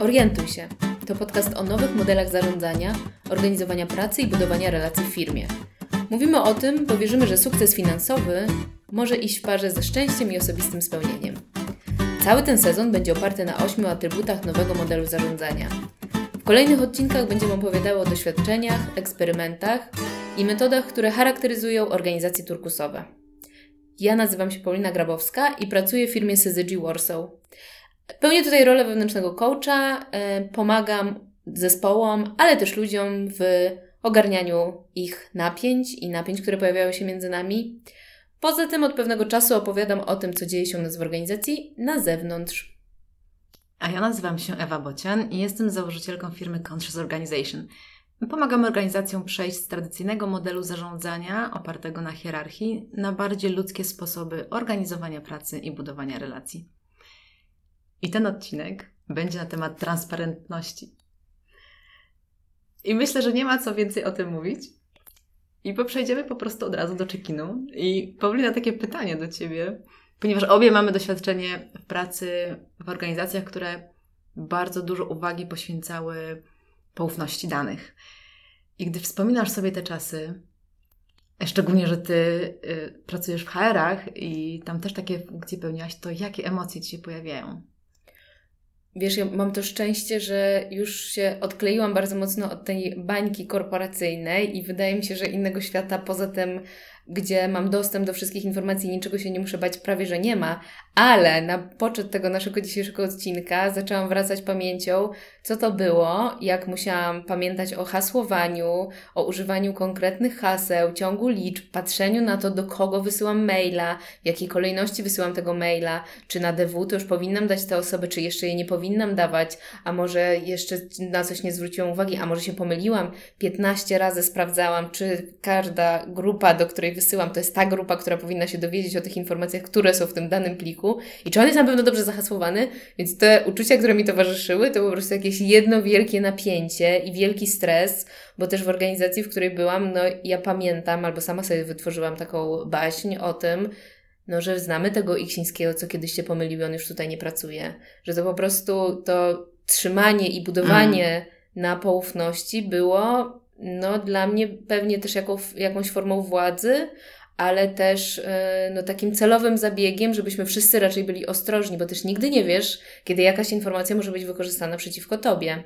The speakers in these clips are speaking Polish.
Orientuj się. To podcast o nowych modelach zarządzania, organizowania pracy i budowania relacji w firmie. Mówimy o tym, bo wierzymy, że sukces finansowy może iść w parze ze szczęściem i osobistym spełnieniem. Cały ten sezon będzie oparty na ośmiu atrybutach nowego modelu zarządzania. W kolejnych odcinkach będziemy opowiadały o doświadczeniach, eksperymentach i metodach, które charakteryzują organizacje turkusowe. Ja nazywam się Paulina Grabowska i pracuję w firmie Syzygy Warsaw. Pełnię tutaj rolę wewnętrznego coacha, e, pomagam zespołom, ale też ludziom w ogarnianiu ich napięć i napięć, które pojawiają się między nami. Poza tym od pewnego czasu opowiadam o tym, co dzieje się u nas w organizacji na zewnątrz. A ja nazywam się Ewa Bocian i jestem założycielką firmy Conscious Organization. Pomagamy organizacjom przejść z tradycyjnego modelu zarządzania opartego na hierarchii na bardziej ludzkie sposoby organizowania pracy i budowania relacji. I ten odcinek będzie na temat transparentności. I myślę, że nie ma co więcej o tym mówić. I przejdziemy po prostu od razu do check-inu. I Paulina, takie pytanie do Ciebie, ponieważ obie mamy doświadczenie w pracy w organizacjach, które bardzo dużo uwagi poświęcały poufności danych. I gdy wspominasz sobie te czasy, szczególnie, że Ty y, pracujesz w HR-ach i tam też takie funkcje pełniłaś, to jakie emocje Ci się pojawiają? Wiesz, ja mam to szczęście, że już się odkleiłam bardzo mocno od tej bańki korporacyjnej i wydaje mi się, że innego świata poza tym gdzie mam dostęp do wszystkich informacji, niczego się nie muszę bać, prawie że nie ma, ale na poczet tego naszego dzisiejszego odcinka zaczęłam wracać pamięcią, co to było, jak musiałam pamiętać o hasłowaniu, o używaniu konkretnych haseł, ciągu liczb, patrzeniu na to, do kogo wysyłam maila, w jakiej kolejności wysyłam tego maila, czy na DW to już powinnam dać te osoby, czy jeszcze je nie powinnam dawać, a może jeszcze na coś nie zwróciłam uwagi, a może się pomyliłam, 15 razy sprawdzałam, czy każda grupa, do której wysyłam, to jest ta grupa, która powinna się dowiedzieć o tych informacjach, które są w tym danym pliku i czy on jest na pewno dobrze zahasłowany, więc te uczucia, które mi towarzyszyły, to po prostu jakieś jedno wielkie napięcie i wielki stres, bo też w organizacji, w której byłam, no ja pamiętam, albo sama sobie wytworzyłam taką baśń o tym, no, że znamy tego Iksińskiego, co kiedyś się pomylił, on już tutaj nie pracuje. Że to po prostu to trzymanie i budowanie mm. na poufności było no, dla mnie pewnie też jaką, jakąś formą władzy, ale też e, no, takim celowym zabiegiem, żebyśmy wszyscy raczej byli ostrożni, bo też nigdy nie wiesz, kiedy jakaś informacja może być wykorzystana przeciwko tobie.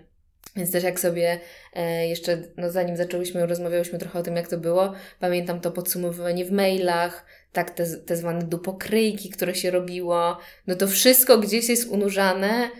Więc też jak sobie e, jeszcze, no zanim zaczęłyśmy, rozmawiałyśmy trochę o tym, jak to było, pamiętam to podsumowywanie w mailach, tak te, te zwane dupokryjki, które się robiło, no to wszystko gdzieś jest unurzane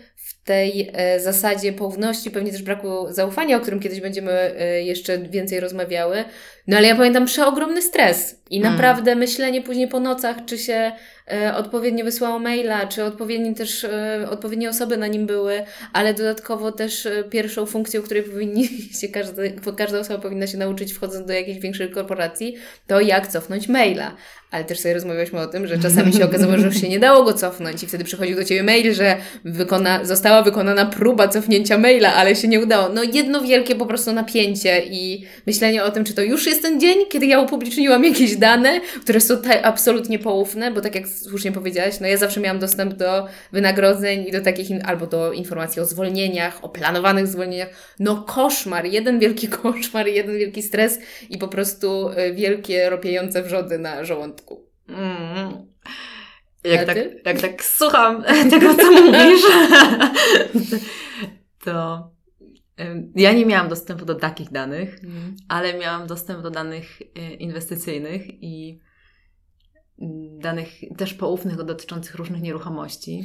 tej e, zasadzie poufności, pewnie też braku zaufania, o którym kiedyś będziemy e, jeszcze więcej rozmawiały. No ale ja pamiętam przeogromny stres i mm. naprawdę myślenie później po nocach, czy się e, odpowiednio wysłało maila, czy odpowiednie też odpowiednie osoby na nim były, ale dodatkowo też pierwszą funkcją, której powinni się każdy, każda osoba powinna się nauczyć wchodząc do jakiejś większej korporacji, to jak cofnąć maila. Ale też sobie rozmawialiśmy o tym, że czasami się okazało, że już się nie dało go cofnąć i wtedy przychodził do Ciebie mail, że wykona, została wykonana próba cofnięcia maila, ale się nie udało. No jedno wielkie po prostu napięcie i myślenie o tym, czy to już jest ten dzień, kiedy ja upubliczniłam jakieś dane, które są absolutnie poufne, bo tak jak słusznie powiedziałaś, no ja zawsze miałam dostęp do wynagrodzeń i do takich, albo do informacji o zwolnieniach, o planowanych zwolnieniach. No koszmar, jeden wielki koszmar, jeden wielki stres i po prostu y, wielkie ropiejące wrzody na żołądku. Mm. Jak tak, jak tak słucham tego, co mówisz, to ja nie miałam dostępu do takich danych, mm. ale miałam dostęp do danych e, inwestycyjnych i mm, danych też poufnych dotyczących różnych nieruchomości.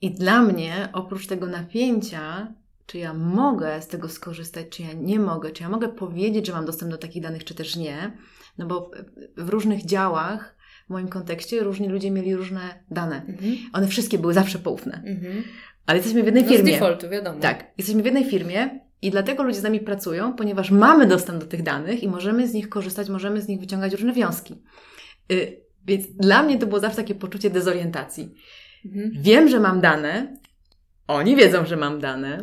I dla mnie, oprócz tego napięcia, czy ja mogę z tego skorzystać, czy ja nie mogę, czy ja mogę powiedzieć, że mam dostęp do takich danych, czy też nie, no bo w różnych działach, w moim kontekście, różni ludzie mieli różne dane. Mhm. One wszystkie były zawsze poufne. Mhm. Ale jesteśmy w jednej no firmie. Z defaultu, wiadomo. Tak, jesteśmy w jednej firmie i dlatego ludzie z nami pracują, ponieważ mamy dostęp do tych danych i możemy z nich korzystać, możemy z nich wyciągać różne wnioski. Yy, więc dla mnie to było zawsze takie poczucie dezorientacji. Mhm. Wiem, że mam dane, oni wiedzą, że mam dane,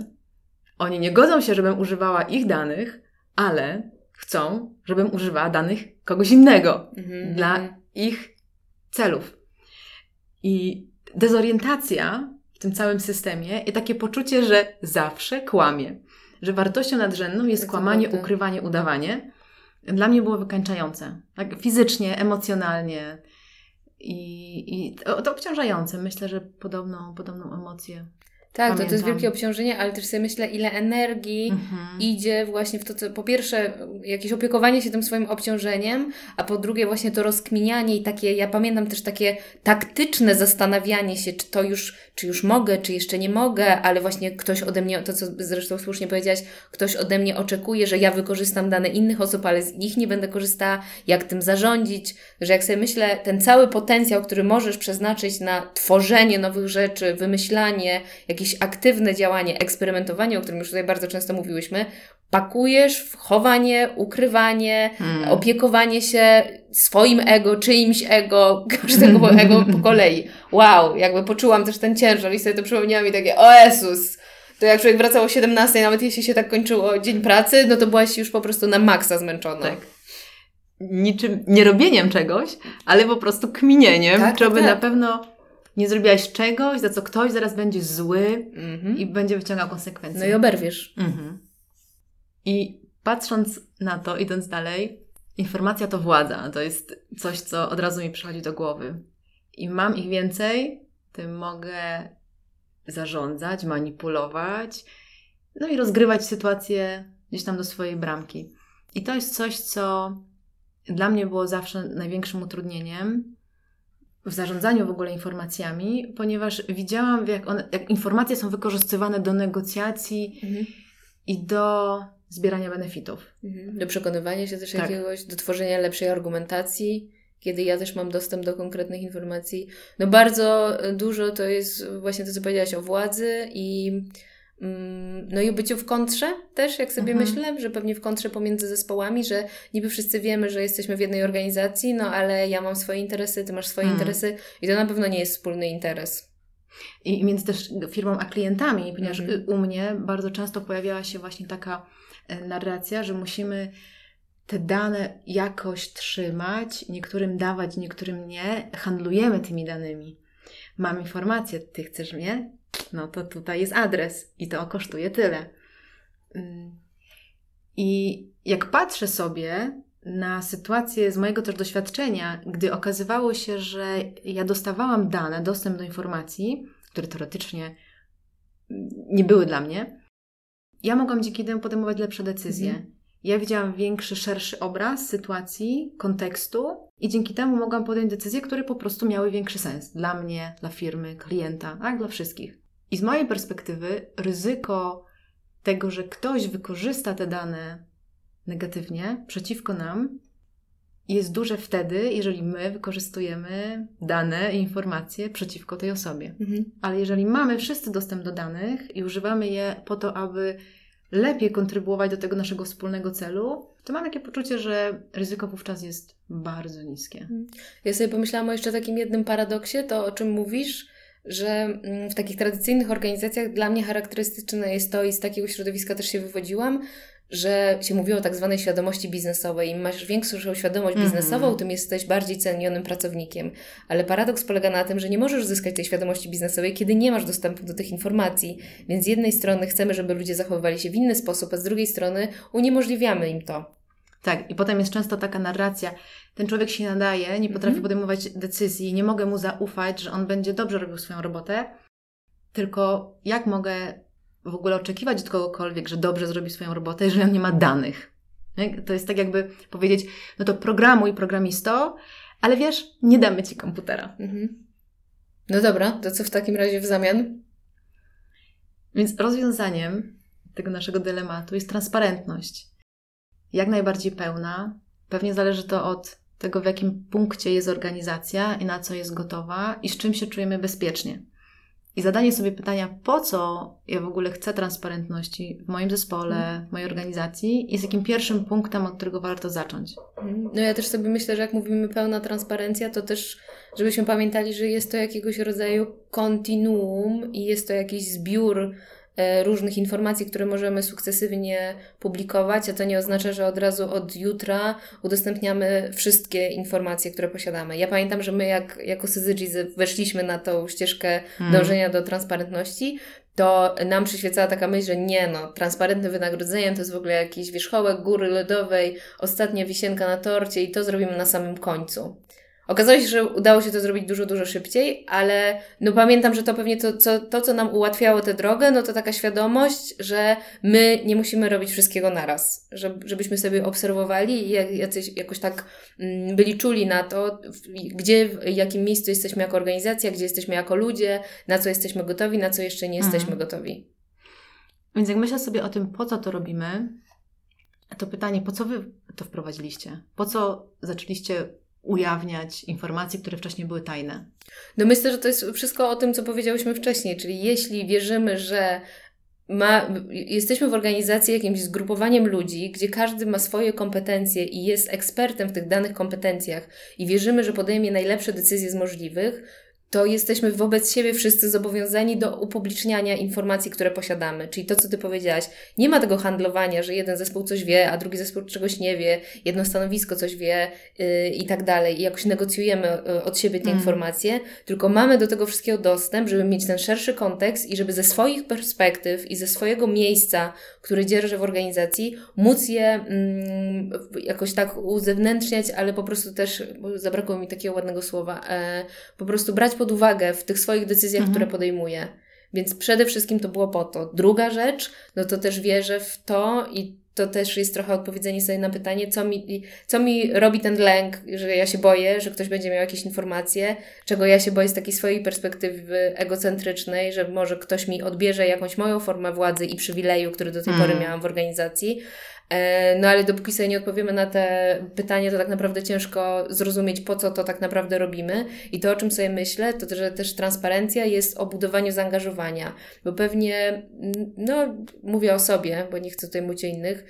oni nie godzą się, żebym używała ich danych, ale chcą, żebym używała danych kogoś innego mhm. dla ich celów. I dezorientacja w tym całym systemie i takie poczucie, że zawsze kłamie. Że wartością nadrzędną jest kłamanie, ukrywanie, udawanie. Dla mnie było wykańczające. Tak fizycznie, emocjonalnie. I, i to, to obciążające. Myślę, że podobną, podobną emocję. Tak, to, to jest wielkie obciążenie, ale też sobie myślę, ile energii Mhm. idzie właśnie w to, co po pierwsze jakieś opiekowanie się tym swoim obciążeniem, a po drugie właśnie to rozkminianie i takie, ja pamiętam też takie taktyczne zastanawianie się, czy to już, czy już mogę, czy jeszcze nie mogę, ale właśnie ktoś ode mnie, to co zresztą słusznie powiedziałaś, ktoś ode mnie oczekuje, że ja wykorzystam dane innych osób, ale z nich nie będę korzystała, jak tym zarządzić, że jak sobie myślę, ten cały potencjał, który możesz przeznaczyć na tworzenie nowych rzeczy, wymyślanie, jakieś aktywne działanie, eksperymentowanie, o którym już tutaj bardzo często mówiłyśmy, pakujesz w chowanie, ukrywanie, Hmm. opiekowanie się swoim ego, czyimś ego, każdego ego po kolei. Wow, jakby poczułam też ten ciężar i sobie to przypomniałam i takie, o Jezus! To jak człowiek wracał o 17, nawet jeśli się tak kończyło dzień pracy, no to byłaś już po prostu na maksa zmęczona. Tak. Niczym, nie robieniem czegoś, ale po prostu kminieniem, Tak, czy aby tak. na pewno nie zrobiłaś czegoś, za co ktoś zaraz będzie zły Mhm. i będzie wyciągał konsekwencje. No i oberwiesz. Mhm. I patrząc na to, idąc dalej, informacja to władza. To jest coś, co od razu mi przychodzi do głowy. Im mam ich więcej, tym mogę zarządzać, manipulować, no i rozgrywać sytuację gdzieś tam do swojej bramki. I to jest coś, co dla mnie było zawsze największym utrudnieniem w zarządzaniu w ogóle informacjami, ponieważ widziałam, jak, one, jak informacje są wykorzystywane do negocjacji Mhm. i do zbierania benefitów. Mhm. Do przekonywania się też Tak. jakiegoś, do tworzenia lepszej argumentacji, kiedy ja też mam dostęp do konkretnych informacji. No bardzo e, dużo to jest właśnie to, co powiedziałaś o władzy i no i o byciu w kontrze też, jak sobie Mhm. myślę, że pewnie w kontrze pomiędzy zespołami, że niby wszyscy wiemy, że jesteśmy w jednej organizacji, no ale ja mam swoje interesy, ty masz swoje Mhm. interesy i to na pewno nie jest wspólny interes. I między też firmą a klientami, ponieważ Mhm. u mnie bardzo często pojawiała się właśnie taka e, narracja, że musimy te dane jakoś trzymać, niektórym dawać, niektórym nie. Handlujemy tymi danymi. Mam informację, ty chcesz mnie? No to tutaj jest adres i to kosztuje tyle. Mm. I jak patrzę sobie na sytuację z mojego też doświadczenia, gdy okazywało się, że ja dostawałam dane, dostęp do informacji, które teoretycznie nie były dla mnie, ja mogłam dzięki temu podejmować lepsze decyzje. Mhm. Ja widziałam większy, szerszy obraz sytuacji, kontekstu i dzięki temu mogłam podjąć decyzje, które po prostu miały większy sens dla mnie, dla firmy, klienta, tak, dla wszystkich. I z mojej perspektywy ryzyko tego, że ktoś wykorzysta te dane negatywnie przeciwko nam, jest duże wtedy, jeżeli my wykorzystujemy dane i informacje przeciwko tej osobie. Mhm. Ale jeżeli mamy wszyscy dostęp do danych i używamy je po to, aby lepiej kontrybuować do tego naszego wspólnego celu, to mam takie poczucie, że ryzyko wówczas jest bardzo niskie. Ja sobie pomyślałam o jeszcze takim jednym paradoksie, to o czym mówisz, że mm, w takich tradycyjnych organizacjach dla mnie charakterystyczne jest to i z takiego środowiska też się wywodziłam, że się mówiło o tak zwanej świadomości biznesowej. Im masz większą świadomość Mhm. biznesową, tym jesteś bardziej cenionym pracownikiem. Ale paradoks polega na tym, że nie możesz uzyskać tej świadomości biznesowej, kiedy nie masz dostępu do tych informacji. Więc z jednej strony chcemy, żeby ludzie zachowywali się w inny sposób, a z drugiej strony uniemożliwiamy im to. Tak, i potem jest często taka narracja, ten człowiek się nadaje, nie potrafi Mhm. podejmować decyzji, nie mogę mu zaufać, że on będzie dobrze robił swoją robotę, tylko jak mogę w ogóle oczekiwać od kogokolwiek, że dobrze zrobi swoją robotę, jeżeli on nie ma danych? To jest tak jakby powiedzieć, no to programuj programisto, ale wiesz, nie damy Ci komputera. Mhm. No dobra, to co w takim razie w zamian? Więc rozwiązaniem tego naszego dylematu jest transparentność. Jak najbardziej pełna. Pewnie zależy to od tego, w jakim punkcie jest organizacja i na co jest gotowa i z czym się czujemy bezpiecznie. I zadanie sobie pytania, po co ja w ogóle chcę transparentności w moim zespole, w mojej organizacji, jest jakim pierwszym punktem, od którego warto zacząć. No ja też sobie myślę, że jak mówimy pełna transparencja, to też żebyśmy pamiętali, że jest to jakiegoś rodzaju kontinuum i jest to jakiś zbiór różnych informacji, które możemy sukcesywnie publikować, a to nie oznacza, że od razu od jutra udostępniamy wszystkie informacje, które posiadamy. Ja pamiętam, że my jak, jako Syzygi weszliśmy na tą ścieżkę hmm. dążenia do transparentności, to nam przyświecała taka myśl, że nie no, transparentne wynagrodzenie to jest w ogóle jakiś wierzchołek góry lodowej, ostatnia wisienka na torcie i to zrobimy na samym końcu. Okazało się, że udało się to zrobić dużo, dużo szybciej, ale no pamiętam, że to pewnie to, co, to, co nam ułatwiało tę drogę, no to taka świadomość, że my nie musimy robić wszystkiego naraz. Że, żebyśmy sobie obserwowali i jacyś, jakoś tak mm, byli czuli na to, gdzie, w jakim miejscu jesteśmy jako organizacja, gdzie jesteśmy jako ludzie, na co jesteśmy gotowi, na co jeszcze nie jesteśmy mhm. gotowi. Więc jak myślę sobie o tym, po co to robimy, to pytanie, po co wy to wprowadziliście? Po co zaczęliście ujawniać informacje, które wcześniej były tajne. No myślę, że to jest wszystko o tym, co powiedziałyśmy wcześniej, czyli jeśli wierzymy, że ma, jesteśmy w organizacji jakimś zgrupowaniem ludzi, gdzie każdy ma swoje kompetencje i jest ekspertem w tych danych kompetencjach i wierzymy, że podejmie najlepsze decyzje z możliwych, to jesteśmy wobec siebie wszyscy zobowiązani do upubliczniania informacji, które posiadamy. Czyli to, co Ty powiedziałaś, nie ma tego handlowania, że jeden zespół coś wie, a drugi zespół czegoś nie wie, jedno stanowisko coś wie yy, i tak dalej. I jakoś negocjujemy yy, od siebie te mm. informacje, tylko mamy do tego wszystkiego dostęp, żeby mieć ten szerszy kontekst i żeby ze swoich perspektyw i ze swojego miejsca, które dzierżę w organizacji, móc je yy, jakoś tak uzewnętrzniać, ale po prostu też, bo zabrakło mi takiego ładnego słowa, e, po prostu brać pod pod uwagę w tych swoich decyzjach, mhm. które podejmuję. Więc przede wszystkim to było po to. Druga rzecz, no to też wierzę w to i to też jest trochę odpowiedzenie sobie na pytanie, co mi, co mi robi ten lęk, że ja się boję, że ktoś będzie miał jakieś informacje, czego ja się boję z takiej swojej perspektywy egocentrycznej, że może ktoś mi odbierze jakąś moją formę władzy i przywileju, który do tej mm. pory miałam w organizacji, no ale dopóki sobie nie odpowiemy na te pytania, to tak naprawdę ciężko zrozumieć, po co to tak naprawdę robimy. I to, o czym sobie myślę, to że też transparencja jest o budowaniu zaangażowania, bo pewnie, no mówię o sobie, bo nie chcę tutaj mówić o innych,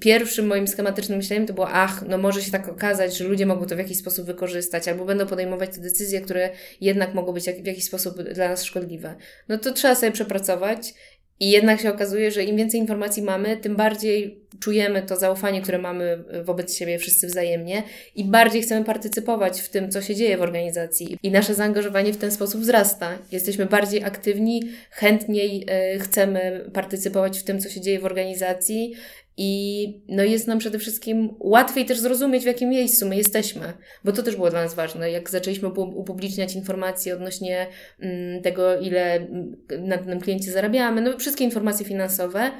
pierwszym moim schematycznym myśleniem to było, ach, no może się tak okazać, że ludzie mogą to w jakiś sposób wykorzystać, albo będą podejmować te decyzje, które jednak mogą być w jakiś sposób dla nas szkodliwe. No to trzeba sobie przepracować i jednak się okazuje, że im więcej informacji mamy, tym bardziej czujemy to zaufanie, które mamy wobec siebie wszyscy wzajemnie i bardziej chcemy partycypować w tym, co się dzieje w organizacji. I nasze zaangażowanie w ten sposób wzrasta. Jesteśmy bardziej aktywni, chętniej e, chcemy partycypować w tym, co się dzieje w organizacji i no jest nam przede wszystkim łatwiej też zrozumieć, w jakim miejscu my jesteśmy, bo to też było dla nas ważne. Jak zaczęliśmy upubliczniać informacje odnośnie mm, tego, ile mm, na danym kliencie zarabiamy, no wszystkie informacje finansowe,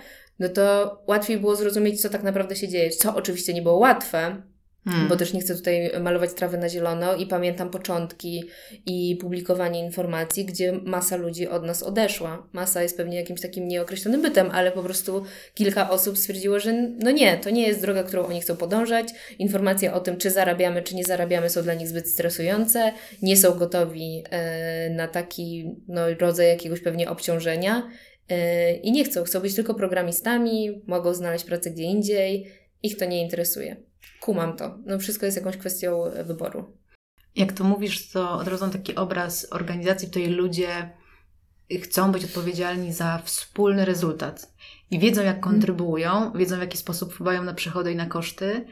no to łatwiej było zrozumieć, co tak naprawdę się dzieje. Co oczywiście nie było łatwe, Hmm. Bo też nie chcę tutaj malować trawy na zielono i pamiętam początki i publikowanie informacji, gdzie masa ludzi od nas odeszła. Masa jest pewnie jakimś takim nieokreślonym bytem, ale po prostu kilka osób stwierdziło, że no nie, to nie jest droga, którą oni chcą podążać. Informacje o tym, czy zarabiamy, czy nie zarabiamy, są dla nich zbyt stresujące. Nie są gotowi e, na taki no, rodzaj jakiegoś pewnie obciążenia. E, I nie chcą, chcą być tylko programistami, mogą znaleźć pracę gdzie indziej, ich to nie interesuje kumam to. No wszystko jest jakąś kwestią e, wyboru. Jak to mówisz, to od razu taki obraz organizacji, w której ludzie chcą być odpowiedzialni za wspólny rezultat i wiedzą, jak mhm. kontrybuują, wiedzą, w jaki sposób wpływają na przychody i na koszty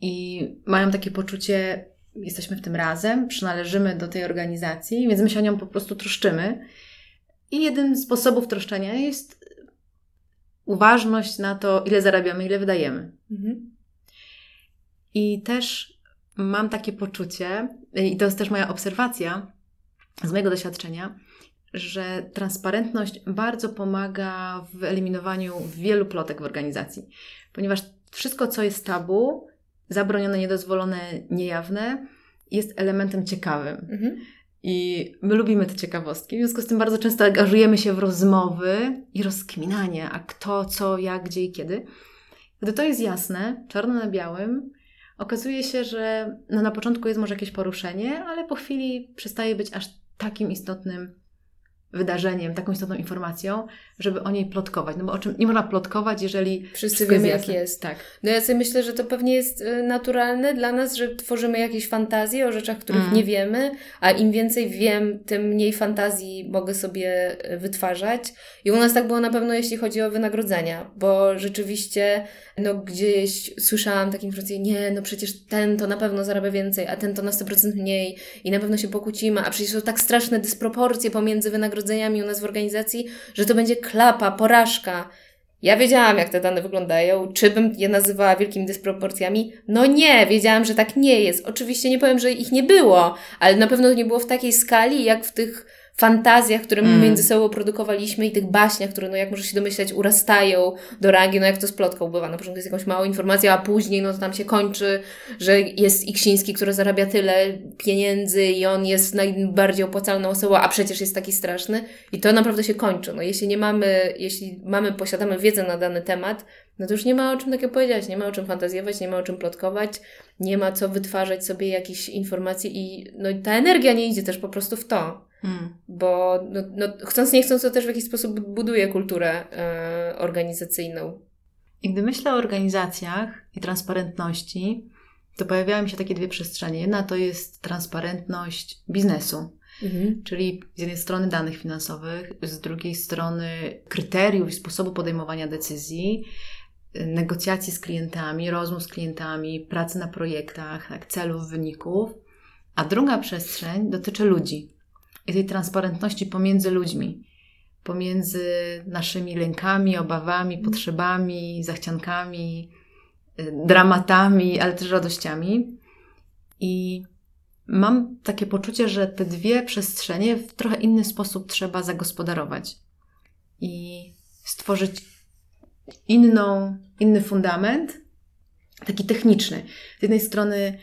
i mają takie poczucie, jesteśmy w tym razem, przynależymy do tej organizacji, więc my się o nią po prostu troszczymy. I jeden z sposobów troszczenia jest uważność na to, ile zarabiamy, ile wydajemy. Mhm. I też mam takie poczucie, i to jest też moja obserwacja z mojego doświadczenia, że transparentność bardzo pomaga w eliminowaniu wielu plotek w organizacji, ponieważ wszystko, co jest tabu, zabronione, niedozwolone, niejawne, jest elementem ciekawym. Mhm. I my lubimy te ciekawostki, w związku z tym bardzo często angażujemy się w rozmowy i rozkminanie, a kto, co, jak, gdzie i kiedy. Gdy to jest jasne, czarno na białym, okazuje się, że no na początku jest może jakieś poruszenie, ale po chwili przestaje być aż takim istotnym wydarzeniem, taką istotną informacją, żeby o niej plotkować. No bo o czym nie można plotkować, jeżeli wszyscy wiemy, jak jest. Tak. No ja sobie myślę, że to pewnie jest y, naturalne dla nas, że tworzymy jakieś fantazje o rzeczach, których mm. nie wiemy, a im więcej wiem, tym mniej fantazji mogę sobie y, wytwarzać. I u nas tak było na pewno, jeśli chodzi o wynagrodzenia, bo rzeczywiście no gdzieś słyszałam takie informacje, nie, no przecież ten to na pewno zarabia więcej, a ten to na 100% mniej i na pewno się pokłócimy, a przecież są tak straszne dysproporcje pomiędzy wynagrodzeniami u nas w organizacji, że to będzie klapa, porażka. Ja wiedziałam, jak te dane wyglądają. Czy bym je nazywała wielkimi dysproporcjami? No nie, wiedziałam, że tak nie jest. Oczywiście nie powiem, że ich nie było, ale na pewno nie było w takiej skali, jak w tych fantazjach, które my mm. między sobą produkowaliśmy i tych baśniach, które, no jak możesz się domyśleć, urastają do rangi, no jak to z plotką bywa. Na początku jest jakąś małą informacją, a później no to tam się kończy, że jest Iksiński, który zarabia tyle pieniędzy i on jest najbardziej opłacalną osobą, a przecież jest taki straszny. I to naprawdę się kończy. No jeśli nie mamy, jeśli mamy, posiadamy wiedzę na dany temat, no to już nie ma o czym takiego powiedzieć, nie ma o czym fantazjować, nie ma o czym plotkować, nie ma co wytwarzać sobie jakichś informacji i no, ta energia nie idzie też po prostu w to. Hmm. Bo no, no, chcąc nie chcąc, to też w jakiś sposób buduje kulturę e, organizacyjną. I gdy myślę o organizacjach i transparentności, to pojawiają się takie dwie przestrzenie. Jedna to jest transparentność biznesu, mhm. czyli z jednej strony danych finansowych, z drugiej strony kryteriów i sposobu podejmowania decyzji, negocjacji z klientami, rozmów z klientami, pracy na projektach, tak, celów, wyników. A druga przestrzeń dotyczy ludzi i tej transparentności pomiędzy ludźmi, pomiędzy naszymi lękami, obawami, potrzebami, zachciankami, y, dramatami, ale też radościami. I mam takie poczucie, że te dwie przestrzenie w trochę inny sposób trzeba zagospodarować i stworzyć inną, inny fundament, taki techniczny. Z jednej strony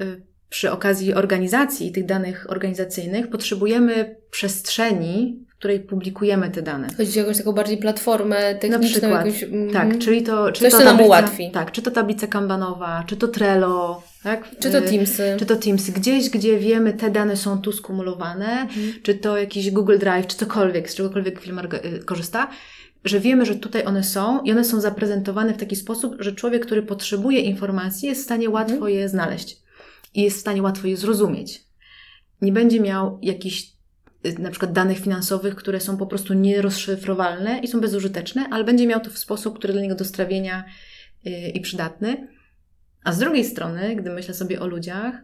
y, przy okazji organizacji tych danych organizacyjnych potrzebujemy przestrzeni, w której publikujemy te dane. Chodzi o jakąś taką bardziej platformę techniczną. Na przykład, jakąś, tak, czyli to... Czy Coś, to tablica, nam ułatwi. Tak, czy to tablica kanbanowa, czy to Trello, tak? Czy to Teamsy. Czy to Teamsy. Gdzieś, gdzie wiemy, te dane są tu skumulowane, mhm. czy to jakiś Google Drive, czy cokolwiek, z czegokolwiek firma y, korzysta, że wiemy, że tutaj one są i one są zaprezentowane w taki sposób, że człowiek, który potrzebuje informacji, jest w stanie łatwo mhm. je znaleźć i jest w stanie łatwo je zrozumieć. Nie będzie miał jakichś y, na przykład danych finansowych, które są po prostu nierozszyfrowalne i są bezużyteczne, ale będzie miał to w sposób, który dla niego do strawienia y, i przydatny. A z drugiej strony, gdy myślę sobie o ludziach,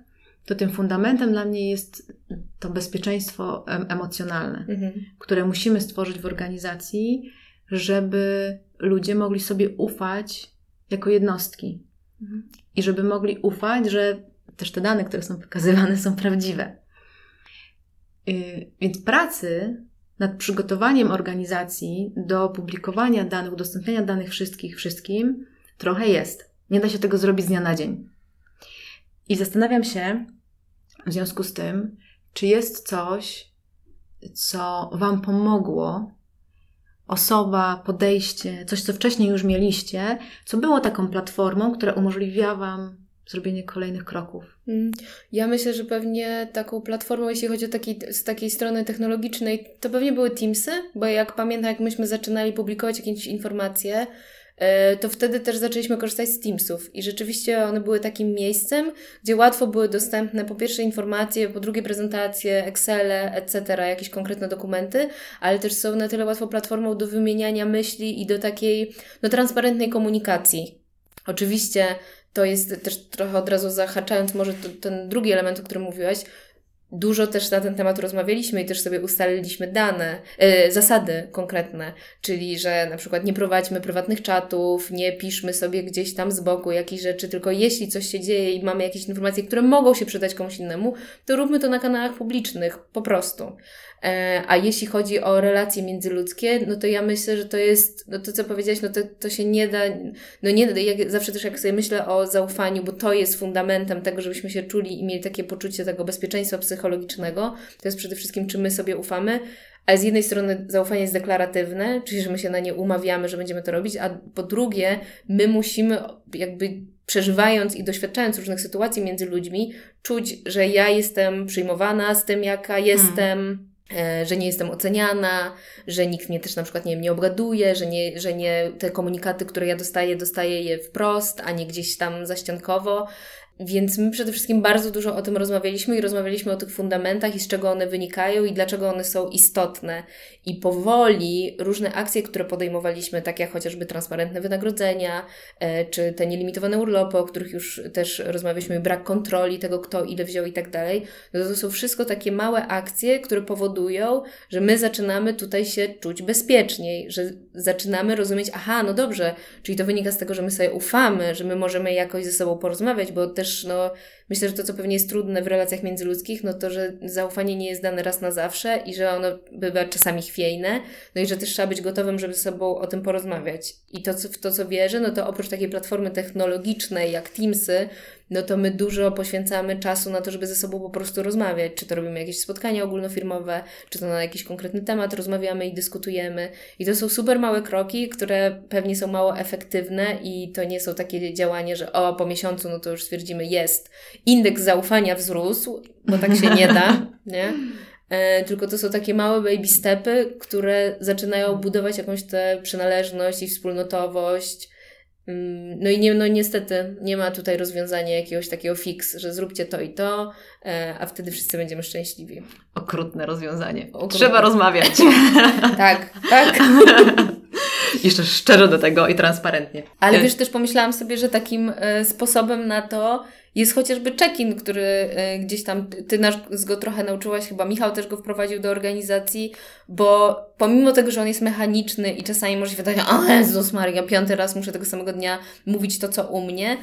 to tym fundamentem dla mnie jest to bezpieczeństwo emocjonalne, mhm. które musimy stworzyć w organizacji, żeby ludzie mogli sobie ufać jako jednostki. Mhm. I żeby mogli ufać, że też te dane, które są pokazywane, są prawdziwe. Y, więc pracy nad przygotowaniem organizacji do publikowania danych, udostępniania danych wszystkich wszystkim trochę jest. Nie da się tego zrobić z dnia na dzień. I zastanawiam się w związku z tym, czy jest coś, co Wam pomogło, osoba, podejście, coś, co wcześniej już mieliście, co było taką platformą, która umożliwia Wam zrobienie kolejnych kroków. Mm. Ja myślę, że pewnie taką platformą, jeśli chodzi o taki, z takiej strony technologicznej, to pewnie były Teamsy, bo jak pamiętam, jak myśmy zaczynali publikować jakieś informacje, e, to wtedy też zaczęliśmy korzystać z Teamsów i rzeczywiście one były takim miejscem, gdzie łatwo były dostępne po pierwsze informacje, po drugie prezentacje, Excele, etc., jakieś konkretne dokumenty, ale też są na tyle łatwą platformą do wymieniania myśli i do takiej no, transparentnej komunikacji. Oczywiście to jest też trochę od razu zahaczając może ten drugi element, o którym mówiłaś, Dużo też na ten temat rozmawialiśmy i też sobie ustaliliśmy dane, yy, zasady konkretne, czyli że na przykład nie prowadźmy prywatnych czatów, nie piszmy sobie gdzieś tam z boku jakichś rzeczy, tylko jeśli coś się dzieje i mamy jakieś informacje, które mogą się przydać komuś innemu, to róbmy to na kanałach publicznych, po prostu. E, a jeśli chodzi o relacje międzyludzkie, no to ja myślę, że to jest, no to co powiedziałaś, no to, to się nie da, no nie da, jak zawsze też jak sobie myślę o zaufaniu, bo to jest fundamentem tego, żebyśmy się czuli i mieli takie poczucie tego bezpieczeństwa psychologicznego, to jest przede wszystkim, czy my sobie ufamy, ale z jednej strony zaufanie jest deklaratywne, czyli że my się na nie umawiamy, że będziemy to robić, a po drugie, my musimy jakby przeżywając i doświadczając różnych sytuacji między ludźmi, czuć, że ja jestem przyjmowana z tym, jaka jestem, e, że nie jestem oceniana, że nikt mnie też na przykład nie, wiem, nie obgaduje, że nie, że nie te komunikaty, które ja dostaję, dostaję je wprost, a nie gdzieś tam zaściankowo. Więc my przede wszystkim bardzo dużo o tym rozmawialiśmy i rozmawialiśmy o tych fundamentach i z czego one wynikają i dlaczego one są istotne. I powoli różne akcje, które podejmowaliśmy, tak jak chociażby transparentne wynagrodzenia, e, czy te nielimitowane urlopy, o których już też rozmawialiśmy, brak kontroli tego, kto ile wziął i tak dalej, no to są wszystko takie małe akcje, które powodują, że my zaczynamy tutaj się czuć bezpieczniej, że zaczynamy rozumieć, aha, no dobrze, czyli to wynika z tego, że my sobie ufamy, że my możemy jakoś ze sobą porozmawiać, bo też no, myślę, że to, co pewnie jest trudne w relacjach międzyludzkich, no to, że zaufanie nie jest dane raz na zawsze i że ono bywa czasami chwiejne, no i że też trzeba być gotowym, żeby z sobą o tym porozmawiać. I to, w to, co wierzę, no to oprócz takiej platformy technologicznej jak Teamsy, no to my dużo poświęcamy czasu na to, żeby ze sobą po prostu rozmawiać. Czy to robimy jakieś spotkania ogólnofirmowe, czy to na jakiś konkretny temat rozmawiamy i dyskutujemy. I to są super małe kroki, które pewnie są mało efektywne i to nie są takie działania, że o, po miesiącu, no to już stwierdzimy, jest. Indeks zaufania wzrósł, bo tak się nie da, nie? E, tylko to są takie małe baby stepy, które zaczynają budować jakąś tę przynależność i wspólnotowość no i nie, no niestety nie ma tutaj rozwiązania jakiegoś takiego fix, że zróbcie to i to, e, a wtedy wszyscy będziemy szczęśliwi. Okrutne rozwiązanie. Okrutne. Trzeba rozmawiać. tak, tak. Jeszcze szczerze do tego i transparentnie. Ale wiesz, też pomyślałam sobie, że takim e, sposobem na to jest chociażby check-in, który e, gdzieś tam, ty nas go trochę nauczyłaś, chyba Michał też go wprowadził do organizacji, bo pomimo tego, że on jest mechaniczny i czasami może się wydać, o Jezus Maria, piąty raz muszę tego samego dnia mówić to, co u mnie,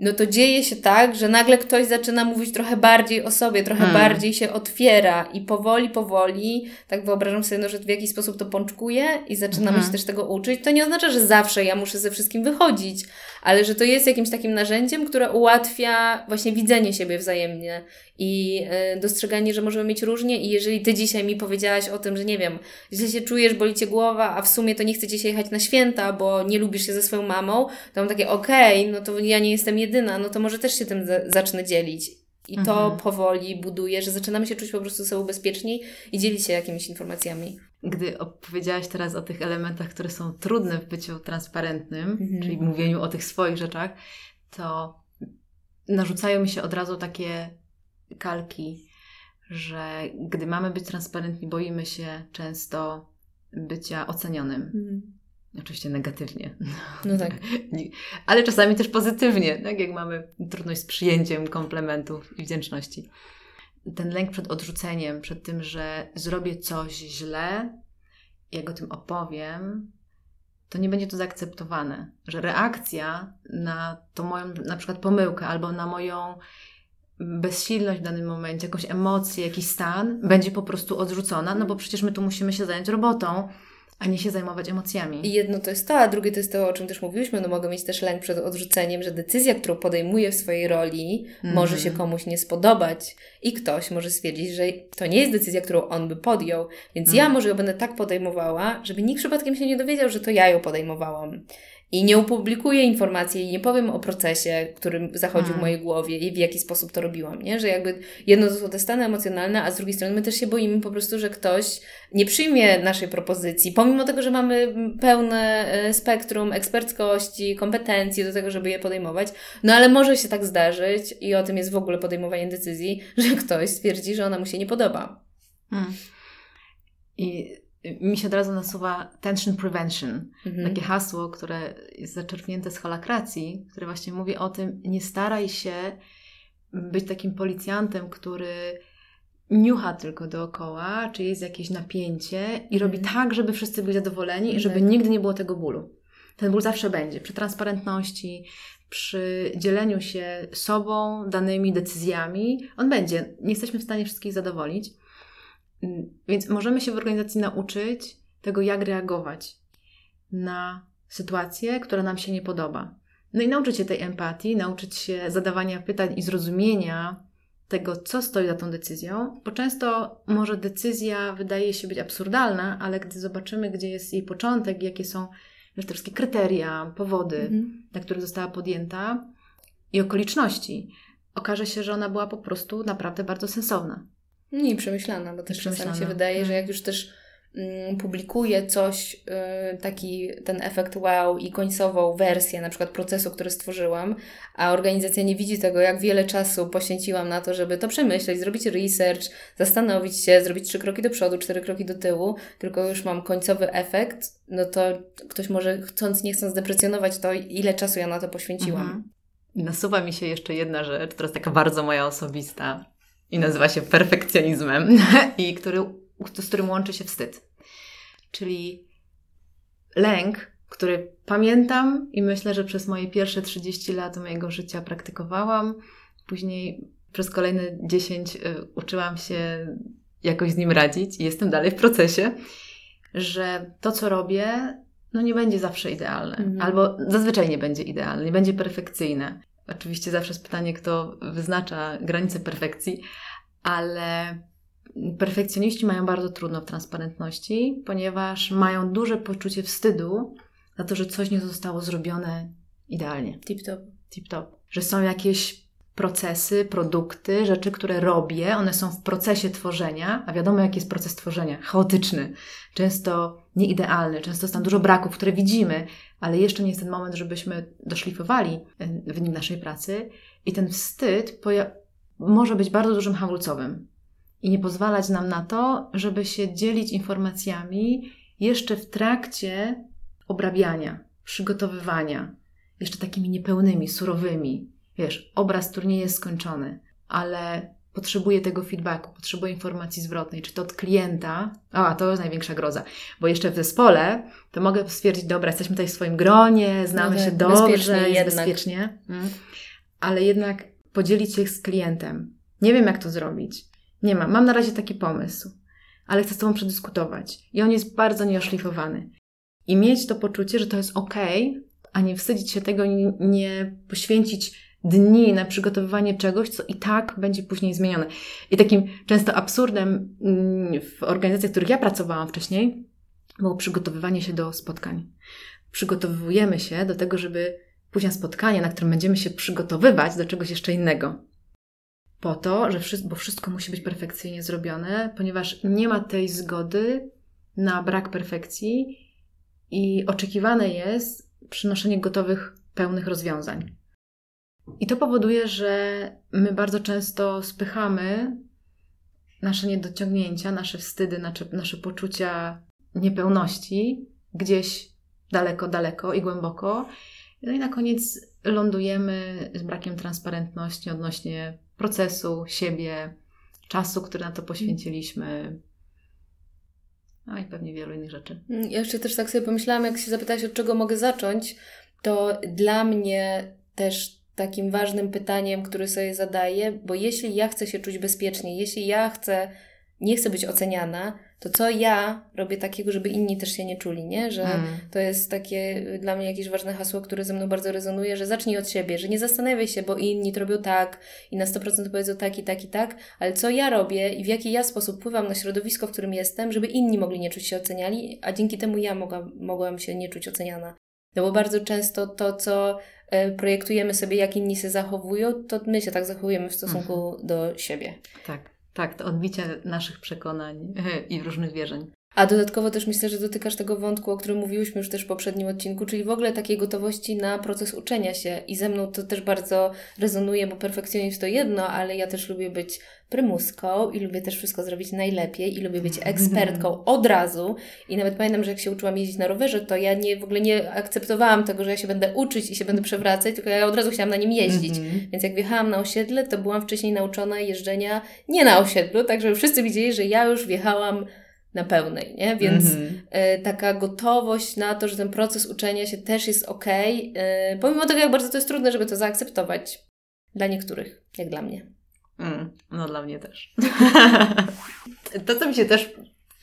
no to dzieje się tak, że nagle ktoś zaczyna mówić trochę bardziej o sobie, trochę hmm. bardziej się otwiera i powoli, powoli, tak wyobrażam sobie, no, że w jakiś sposób to pączkuje i zaczynamy hmm. się też tego uczyć. To nie oznacza, że zawsze ja muszę ze wszystkim wychodzić, ale że to jest jakimś takim narzędziem, które ułatwia właśnie widzenie siebie wzajemnie i y, dostrzeganie, że możemy mieć różnie i jeżeli Ty dzisiaj mi powiedziałaś o tym, że nie wiem, źle się czujesz, boli Cię głowa, a w sumie to nie chcecie się jechać na święta, bo nie lubisz się ze swoją mamą, to mam takie, okej, okay, no to ja nie jestem jedyna, no to może też się tym zacznę dzielić. I to mhm. powoli buduje, że zaczynamy się czuć po prostu sobą bezpieczniej i dzielić się jakimiś informacjami. Gdy opowiedziałaś teraz o tych elementach, które są trudne w byciu transparentnym, mhm. czyli mówieniu o tych swoich rzeczach, to narzucają mi się od razu takie kalki, że gdy mamy być transparentni, boimy się często bycia ocenionym. Mhm. Oczywiście negatywnie. No tak. Ale czasami też pozytywnie, tak jak mamy trudność z przyjęciem komplementów i wdzięczności. Ten lęk przed odrzuceniem, przed tym, że zrobię coś źle, jak o tym opowiem, to nie będzie to zaakceptowane. Że reakcja na tą moją na przykład pomyłkę albo na moją bezsilność w danym momencie, jakąś emocję, jakiś stan, będzie po prostu odrzucona, no bo przecież my tu musimy się zająć robotą, a nie się zajmować emocjami. I jedno to jest to, a drugie to jest to, o czym też mówiłyśmy, no mogę mieć też lęk przed odrzuceniem, że decyzja, którą podejmuję w swojej roli, mm. może się komuś nie spodobać i ktoś może stwierdzić, że to nie jest decyzja, którą on by podjął, więc mm. ja może ją będę tak podejmowała, żeby nikt przypadkiem się nie dowiedział, że to ja ją podejmowałam i nie opublikuję informacji i nie powiem o procesie, który zachodził hmm. w mojej głowie i w jaki sposób to robiłam, nie? Że jakby jedno to są te stany emocjonalne, a z drugiej strony my też się boimy po prostu, że ktoś nie przyjmie naszej propozycji, pomimo tego, że mamy pełne e, spektrum eksperckości, kompetencji do tego, żeby je podejmować, no ale może się tak zdarzyć i o tym jest w ogóle podejmowanie decyzji, że ktoś stwierdzi, że ona mu się nie podoba. Hmm. I mi się od razu nasuwa tension prevention. Mhm. Takie hasło, które jest zaczerpnięte z holakracji, które właśnie mówi o tym, nie staraj się być takim policjantem, który niucha tylko dookoła, czy jest jakieś napięcie i robi mhm. tak, żeby wszyscy byli zadowoleni i żeby tak. nigdy nie było tego bólu. Ten ból zawsze będzie. Przy transparentności, przy dzieleniu się sobą, danymi decyzjami, on będzie. Nie jesteśmy w stanie wszystkich zadowolić. Więc możemy się w organizacji nauczyć tego, jak reagować na sytuację, która nam się nie podoba. No i nauczyć się tej empatii, nauczyć się zadawania pytań i zrozumienia tego, co stoi za tą decyzją, bo często może decyzja wydaje się być absurdalna, ale gdy zobaczymy, gdzie jest jej początek, jakie są te wszystkie kryteria, powody, mhm. na które została podjęta i okoliczności, okaże się, że ona była po prostu naprawdę bardzo sensowna. Nie, przemyślana, bo też czasami się wydaje, że jak już też Mm, publikuje coś, y, taki ten efekt wow i końcową wersję na przykład procesu, który stworzyłam, a organizacja nie widzi tego, jak wiele czasu poświęciłam na to, żeby to przemyśleć, zrobić research, zastanowić się, zrobić trzy kroki do przodu, cztery kroki do tyłu, tylko już mam końcowy efekt, no to ktoś może chcąc, nie chcąc deprecjonować to, ile czasu ja na to poświęciłam. Mhm. Nasuwa mi się jeszcze jedna rzecz, jest taka bardzo moja osobista i nazywa się perfekcjonizmem i który z którym łączy się wstyd. Czyli lęk, który pamiętam i myślę, że przez moje pierwsze 30 lat mojego życia praktykowałam. Później przez kolejne 10 y, uczyłam się jakoś z nim radzić i jestem dalej w procesie, że to, co robię, no nie będzie zawsze idealne. Mhm. Albo zazwyczaj nie będzie idealne, nie będzie perfekcyjne. Oczywiście zawsze jest pytanie, kto wyznacza granice perfekcji, ale perfekcjoniści mają bardzo trudno w transparentności, ponieważ mają duże poczucie wstydu za to, że coś nie zostało zrobione idealnie. Tip-top. Tip-top. Że są jakieś procesy, produkty, rzeczy, które robię, one są w procesie tworzenia, a wiadomo, jaki jest proces tworzenia chaotyczny, często nieidealny, często jest tam dużo braków, które widzimy, ale jeszcze nie jest ten moment, żebyśmy doszlifowali e, wynik naszej pracy. I ten wstyd może być bardzo dużym hamulcowym i nie pozwalać nam na to, żeby się dzielić informacjami jeszcze w trakcie obrabiania, przygotowywania, jeszcze takimi niepełnymi, surowymi. Wiesz, obraz, który nie jest skończony, ale potrzebuje tego feedbacku, potrzebuje informacji zwrotnej, czy to od klienta. A to jest największa groza, bo jeszcze w zespole to mogę stwierdzić, dobra, jesteśmy tutaj w swoim gronie, znamy no, się dobrze, bezpiecznie jest bezpiecznie, mm. ale jednak podzielić się z klientem. Nie wiem, jak to zrobić. Nie mam. Mam na razie taki pomysł, ale chcę z Tobą przedyskutować. I on jest bardzo nieoszlifowany. I mieć to poczucie, że to jest ok, a nie wstydzić się tego, nie poświęcić dni na przygotowywanie czegoś, co i tak będzie później zmienione. I takim często absurdem mm, w organizacjach, w których ja pracowałam wcześniej, było przygotowywanie się do spotkań. Przygotowujemy się do tego, żeby później spotkanie, na którym będziemy się przygotowywać do czegoś jeszcze innego po to, że wszystko, bo wszystko musi być perfekcyjnie zrobione, ponieważ nie ma tej zgody na brak perfekcji i oczekiwane jest przynoszenie gotowych, pełnych rozwiązań. I to powoduje, że my bardzo często spychamy nasze niedociągnięcia, nasze wstydy, nasze, nasze poczucia niepełności gdzieś daleko, daleko i głęboko. No i na koniec lądujemy z brakiem transparentności odnośnie procesu, siebie, czasu, który na to poświęciliśmy. No i pewnie wielu innych rzeczy. Ja jeszcze też tak sobie pomyślałam, jak się zapytałaś, od czego mogę zacząć, to dla mnie też takim ważnym pytaniem, które sobie zadaję, bo jeśli ja chcę się czuć bezpiecznie, jeśli ja chcę, nie chcę być oceniana, to co ja robię takiego, żeby inni też się nie czuli, nie? Że mm. to jest takie dla mnie jakieś ważne hasło, które ze mną bardzo rezonuje, że zacznij od siebie, że nie zastanawiaj się, bo inni to robią tak i na 100% powiedzą tak i tak i tak, ale co ja robię i w jaki ja sposób wpływam na środowisko, w którym jestem, żeby inni mogli nie czuć się oceniali, a dzięki temu ja mogłam, mogłam się nie czuć oceniana. No bo bardzo często to, co projektujemy sobie, jak inni się zachowują, to my się tak zachowujemy w stosunku mhm. do siebie. Tak. Tak, to odbicie naszych przekonań i różnych wierzeń. A dodatkowo też myślę, że dotykasz tego wątku, o którym mówiłyśmy już też w poprzednim odcinku, czyli w ogóle takiej gotowości na proces uczenia się. I ze mną to też bardzo rezonuje, bo perfekcjonizm to jedno, ale ja też lubię być prymuską i lubię też wszystko zrobić najlepiej i lubię być ekspertką od razu. I nawet pamiętam, że jak się uczyłam jeździć na rowerze, to ja nie, w ogóle nie akceptowałam tego, że ja się będę uczyć i się będę przewracać, tylko ja od razu chciałam na nim jeździć. Mhm. Więc jak wjechałam na osiedle, to byłam wcześniej nauczona jeżdżenia nie na osiedlu, tak żeby wszyscy widzieli, że ja już wjechałam na pełnej, nie? Więc mm-hmm. y, taka gotowość na to, że ten proces uczenia się też jest ok, y, pomimo tego, jak bardzo to jest trudne, żeby to zaakceptować. Dla niektórych, jak dla mnie. Mm, no, dla mnie też. to, co mi się też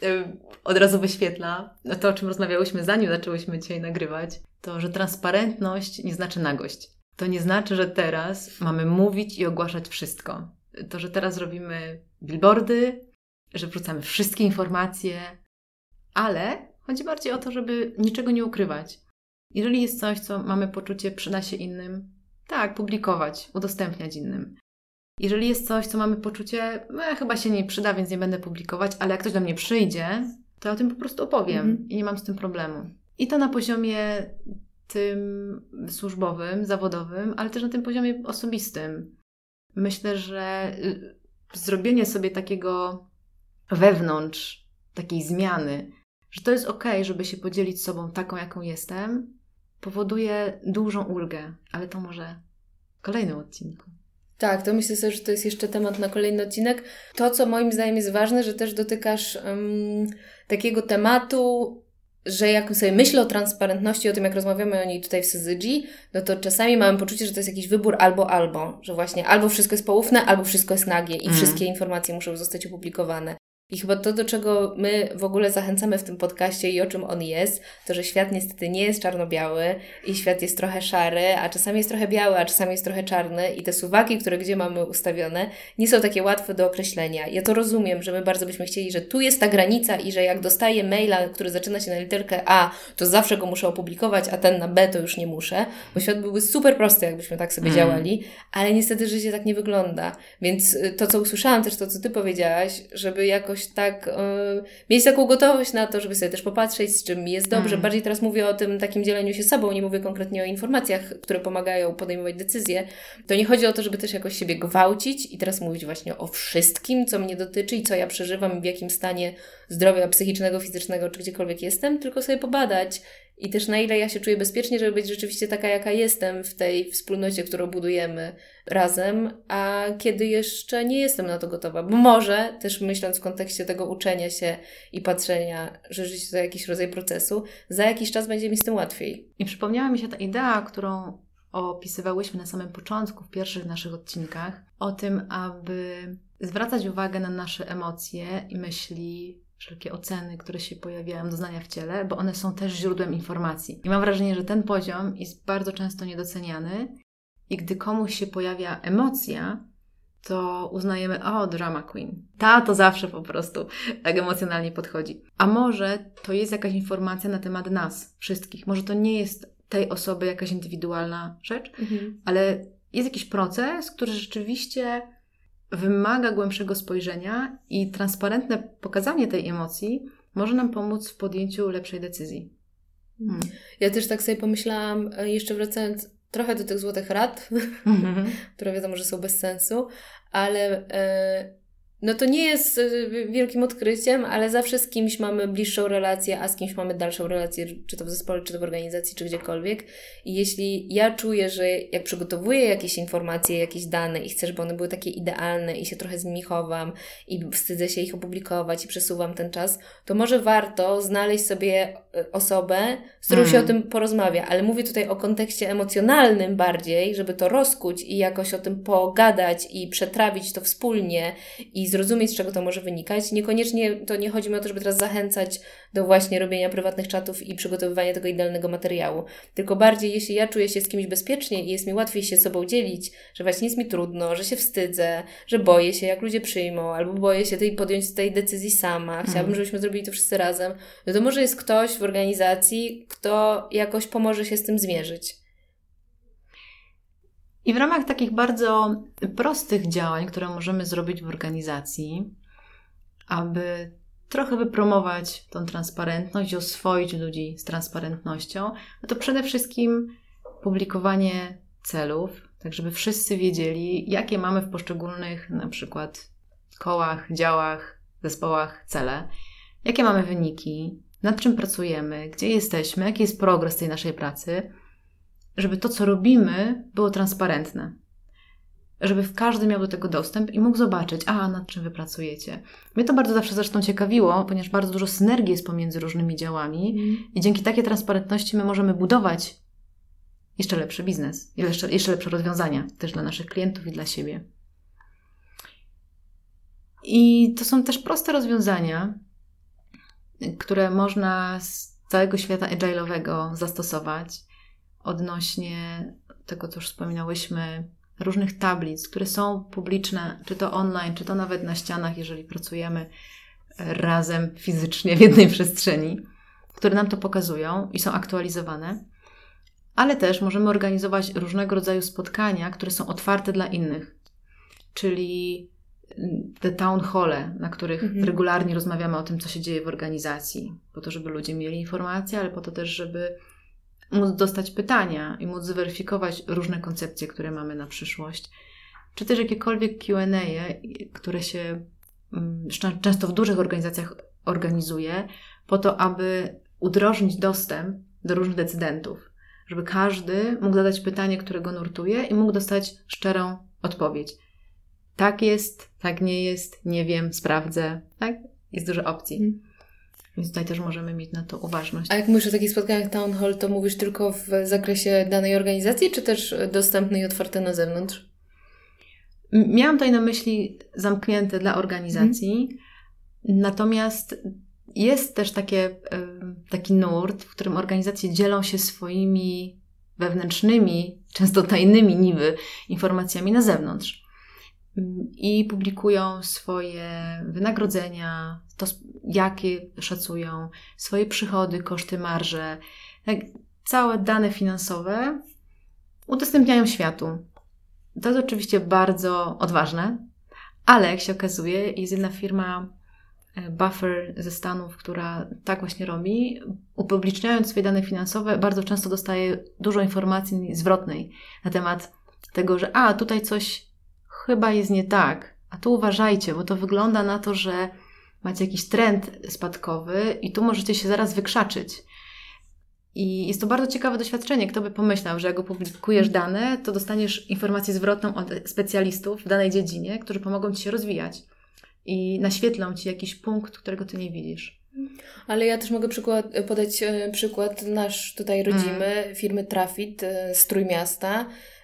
y, od razu wyświetla, no to o czym rozmawiałyśmy zanim zaczęłyśmy dzisiaj nagrywać, to, że transparentność nie znaczy nagość. To nie znaczy, że teraz mamy mówić i ogłaszać wszystko. To, że teraz robimy billboardy, że wrzucamy wszystkie informacje, ale chodzi bardziej o to, żeby niczego nie ukrywać. Jeżeli jest coś, co mamy poczucie przyda się innym, tak, publikować, udostępniać innym. Jeżeli jest coś, co mamy poczucie, no, chyba się nie przyda, więc nie będę publikować, ale jak ktoś do mnie przyjdzie, to ja o tym po prostu opowiem Mhm. i nie mam z tym problemu. I to na poziomie tym służbowym, zawodowym, ale też na tym poziomie osobistym. Myślę, że y, zrobienie sobie takiego wewnątrz, takiej zmiany, że to jest ok, żeby się podzielić sobą taką, jaką jestem, powoduje dużą ulgę, ale to może w kolejnym odcinku. Tak, to myślę sobie, że to jest jeszcze temat na kolejny odcinek. To, co moim zdaniem jest ważne, że też dotykasz um, takiego tematu, że jak sobie myślę o transparentności, o tym, jak rozmawiamy o niej tutaj w Syzygi, no to czasami mamy poczucie, że to jest jakiś wybór albo albo, że właśnie albo wszystko jest poufne, albo wszystko jest nagie i Mm. wszystkie informacje muszą zostać opublikowane. I chyba to, do czego my w ogóle zachęcamy w tym podcaście i o czym on jest, to że świat niestety nie jest czarno-biały i świat jest trochę szary, a czasami jest trochę biały, a czasami jest trochę czarny i te suwaki, które gdzie mamy ustawione, nie są takie łatwe do określenia. Ja to rozumiem, że my bardzo byśmy chcieli, że tu jest ta granica i że jak dostaję maila, który zaczyna się na literkę A, to zawsze go muszę opublikować, a ten na B to już nie muszę, bo świat byłby super prosty, jakbyśmy tak sobie Mm. działali, ale niestety życie tak nie wygląda. Więc y, to, co usłyszałam, też to, co Ty powiedziałaś, żeby jakoś tak y, mieć taką gotowość na to, żeby sobie też popatrzeć, z czym mi jest dobrze. Mm. Bardziej teraz mówię o tym takim dzieleniu się sobą, nie mówię konkretnie o informacjach, które pomagają podejmować decyzje. To nie chodzi o to, żeby też jakoś siebie gwałcić i teraz mówić właśnie o wszystkim, co mnie dotyczy i co ja przeżywam i w jakim stanie zdrowia psychicznego, fizycznego czy gdziekolwiek jestem, tylko sobie pobadać i też na ile ja się czuję bezpiecznie, żeby być rzeczywiście taka, jaka jestem w tej wspólnocie, którą budujemy razem, a kiedy jeszcze nie jestem na to gotowa. Bo może, też myśląc w kontekście tego uczenia się i patrzenia, że życie to jakiś rodzaj procesu, za jakiś czas będzie mi z tym łatwiej. I przypomniała mi się ta idea, którą opisywałyśmy na samym początku, w pierwszych naszych odcinkach, o tym, aby zwracać uwagę na nasze emocje i myśli, wszelkie oceny, które się pojawiają, doznania w ciele, bo one są też źródłem informacji. I mam wrażenie, że ten poziom jest bardzo często niedoceniany i gdy komuś się pojawia emocja, to uznajemy, o, drama queen. Ta to zawsze po prostu tak emocjonalnie podchodzi. A może to jest jakaś informacja na temat nas, wszystkich. Może to nie jest tej osoby jakaś indywidualna rzecz, ale jest jakiś proces, który rzeczywiście wymaga głębszego spojrzenia i transparentne pokazanie tej emocji może nam pomóc w podjęciu lepszej decyzji. Hmm. Ja też tak sobie pomyślałam, e, jeszcze wracając trochę do tych złotych rad, które wiadomo, że są bez sensu, ale e, no to nie jest e, wielkim odkryciem, ale zawsze z kimś mamy bliższą relację, a z kimś mamy dalszą relację, czy to w zespole, czy to w organizacji, czy gdziekolwiek. I jeśli ja czuję, że jak przygotowuję jakieś informacje, jakieś dane i chcę, żeby one były takie idealne i się trochę z nimi chowam i wstydzę się ich opublikować i przesuwam ten czas, to może warto znaleźć sobie e, osobę, z którą się o Mm. tym porozmawia. Ale mówię tutaj o kontekście emocjonalnym bardziej, żeby to rozkuć i jakoś o tym pogadać i przetrawić to wspólnie i zrozumieć, z czego to może wynikać. Niekoniecznie to nie chodzi mi o to, żeby teraz zachęcać do właśnie robienia prywatnych czatów i przygotowywania tego idealnego materiału. Tylko bardziej, jeśli ja czuję się z kimś bezpiecznie i jest mi łatwiej się sobą dzielić, że właśnie jest mi trudno, że się wstydzę, że boję się, jak ludzie przyjmą, albo boję się tej podjąć tej decyzji sama. Chciałabym, Mhm. żebyśmy zrobili to wszyscy razem. No to może jest ktoś w organizacji, kto jakoś pomoże się z tym zmierzyć. I w ramach takich bardzo prostych działań, które możemy zrobić w organizacji, aby trochę wypromować tą transparentność i oswoić ludzi z transparentnością, no to przede wszystkim publikowanie celów, tak żeby wszyscy wiedzieli, jakie mamy w poszczególnych na przykład kołach, działach, zespołach cele, jakie mamy wyniki, nad czym pracujemy, gdzie jesteśmy, jaki jest progres tej naszej pracy, żeby to, co robimy, było transparentne. Żeby każdy miał do tego dostęp i mógł zobaczyć, a nad czym wy pracujecie. Mnie to bardzo zawsze zresztą ciekawiło, ponieważ bardzo dużo synergii jest pomiędzy różnymi działami i dzięki takiej transparentności my możemy budować jeszcze lepszy biznes, jeszcze, jeszcze lepsze rozwiązania też dla naszych klientów i dla siebie. I to są też proste rozwiązania, które można z całego świata agile'owego zastosować odnośnie tego, co już wspominałyśmy, różnych tablic, które są publiczne, czy to online, czy to nawet na ścianach, jeżeli pracujemy razem fizycznie w jednej przestrzeni, które nam to pokazują i są aktualizowane. Ale też możemy organizować różnego rodzaju spotkania, które są otwarte dla innych. czyli te town hole, na których mhm. regularnie rozmawiamy o tym, co się dzieje w organizacji, po to, żeby ludzie mieli informacje, ale po to też, żeby móc dostać pytania i móc zweryfikować różne koncepcje, które mamy na przyszłość. Czy też jakiekolwiek QA, które się mm, często w dużych organizacjach organizuje, po to, aby udrożnić dostęp do różnych decydentów, żeby każdy mógł zadać pytanie, które go nurtuje i mógł dostać szczerą odpowiedź. Tak jest, tak nie jest, nie wiem, sprawdzę. Tak? Jest dużo opcji. Więc tutaj też możemy mieć na to uważność. A jak mówisz o takich spotkaniach town hall, to mówisz tylko w zakresie danej organizacji, czy też dostępne i otwarte na zewnątrz? Miałam tutaj na myśli zamknięte dla organizacji, hmm. natomiast jest też takie, taki nurt, w którym organizacje dzielą się swoimi wewnętrznymi, często tajnymi niby informacjami na zewnątrz i publikują swoje wynagrodzenia, to jakie szacują, swoje przychody, koszty, marże, tak, całe dane finansowe udostępniają światu. To jest oczywiście bardzo odważne, ale jak się okazuje, jest jedna firma e, Buffer ze Stanów, która tak właśnie robi. Upubliczniając swoje dane finansowe, bardzo często dostaje dużo informacji zwrotnej na temat tego, że a tutaj coś chyba jest nie tak. A tu uważajcie, bo to wygląda na to, że macie jakiś trend spadkowy i tu możecie się zaraz wykrzaczyć. I jest to bardzo ciekawe doświadczenie. Kto by pomyślał, że jak opublikujesz dane, to dostaniesz informację zwrotną od specjalistów w danej dziedzinie, którzy pomogą Ci się rozwijać i naświetlą Ci jakiś punkt, którego Ty nie widzisz. Ale ja też mogę przykład, podać e, przykład nasz tutaj rodzimy, mm. firmy Trafit e, z Trójmiasta, E,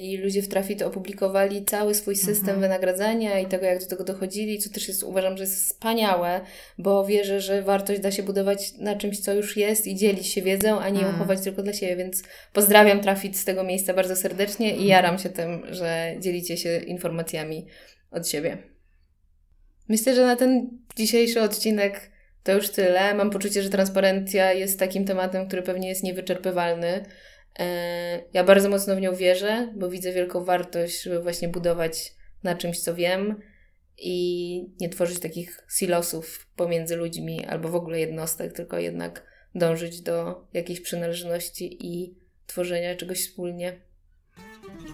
i ludzie w Trafit opublikowali cały swój system mhm. wynagradzania i tego, jak do tego dochodzili, co też jest, uważam, że jest wspaniałe, bo wierzę, że wartość da się budować na czymś, co już jest i dzielić się wiedzą, a nie mhm. tylko dla siebie, więc pozdrawiam Trafit z tego miejsca bardzo serdecznie i mhm. jaram się tym, że dzielicie się informacjami od siebie. Myślę, że na ten dzisiejszy odcinek to już tyle. Mam poczucie, że transparencja jest takim tematem, który pewnie jest niewyczerpywalny. E, ja bardzo mocno w nią wierzę, bo widzę wielką wartość, żeby właśnie budować na czymś, co wiem i nie tworzyć takich silosów pomiędzy ludźmi albo w ogóle jednostek, tylko jednak dążyć do jakiejś przynależności i tworzenia czegoś wspólnie.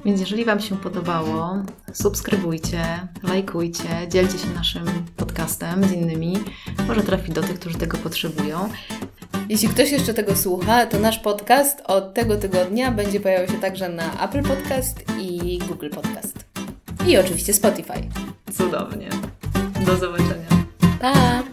Więc jeżeli Wam się podobało, subskrybujcie, lajkujcie, dzielcie się naszym podcastem z innymi. Może trafi do tych, którzy tego potrzebują. Jeśli ktoś jeszcze tego słucha, to nasz podcast od tego tygodnia będzie pojawiał się także na Apple Podcast i Google Podcast. I oczywiście Spotify. Cudownie. Do zobaczenia. Pa!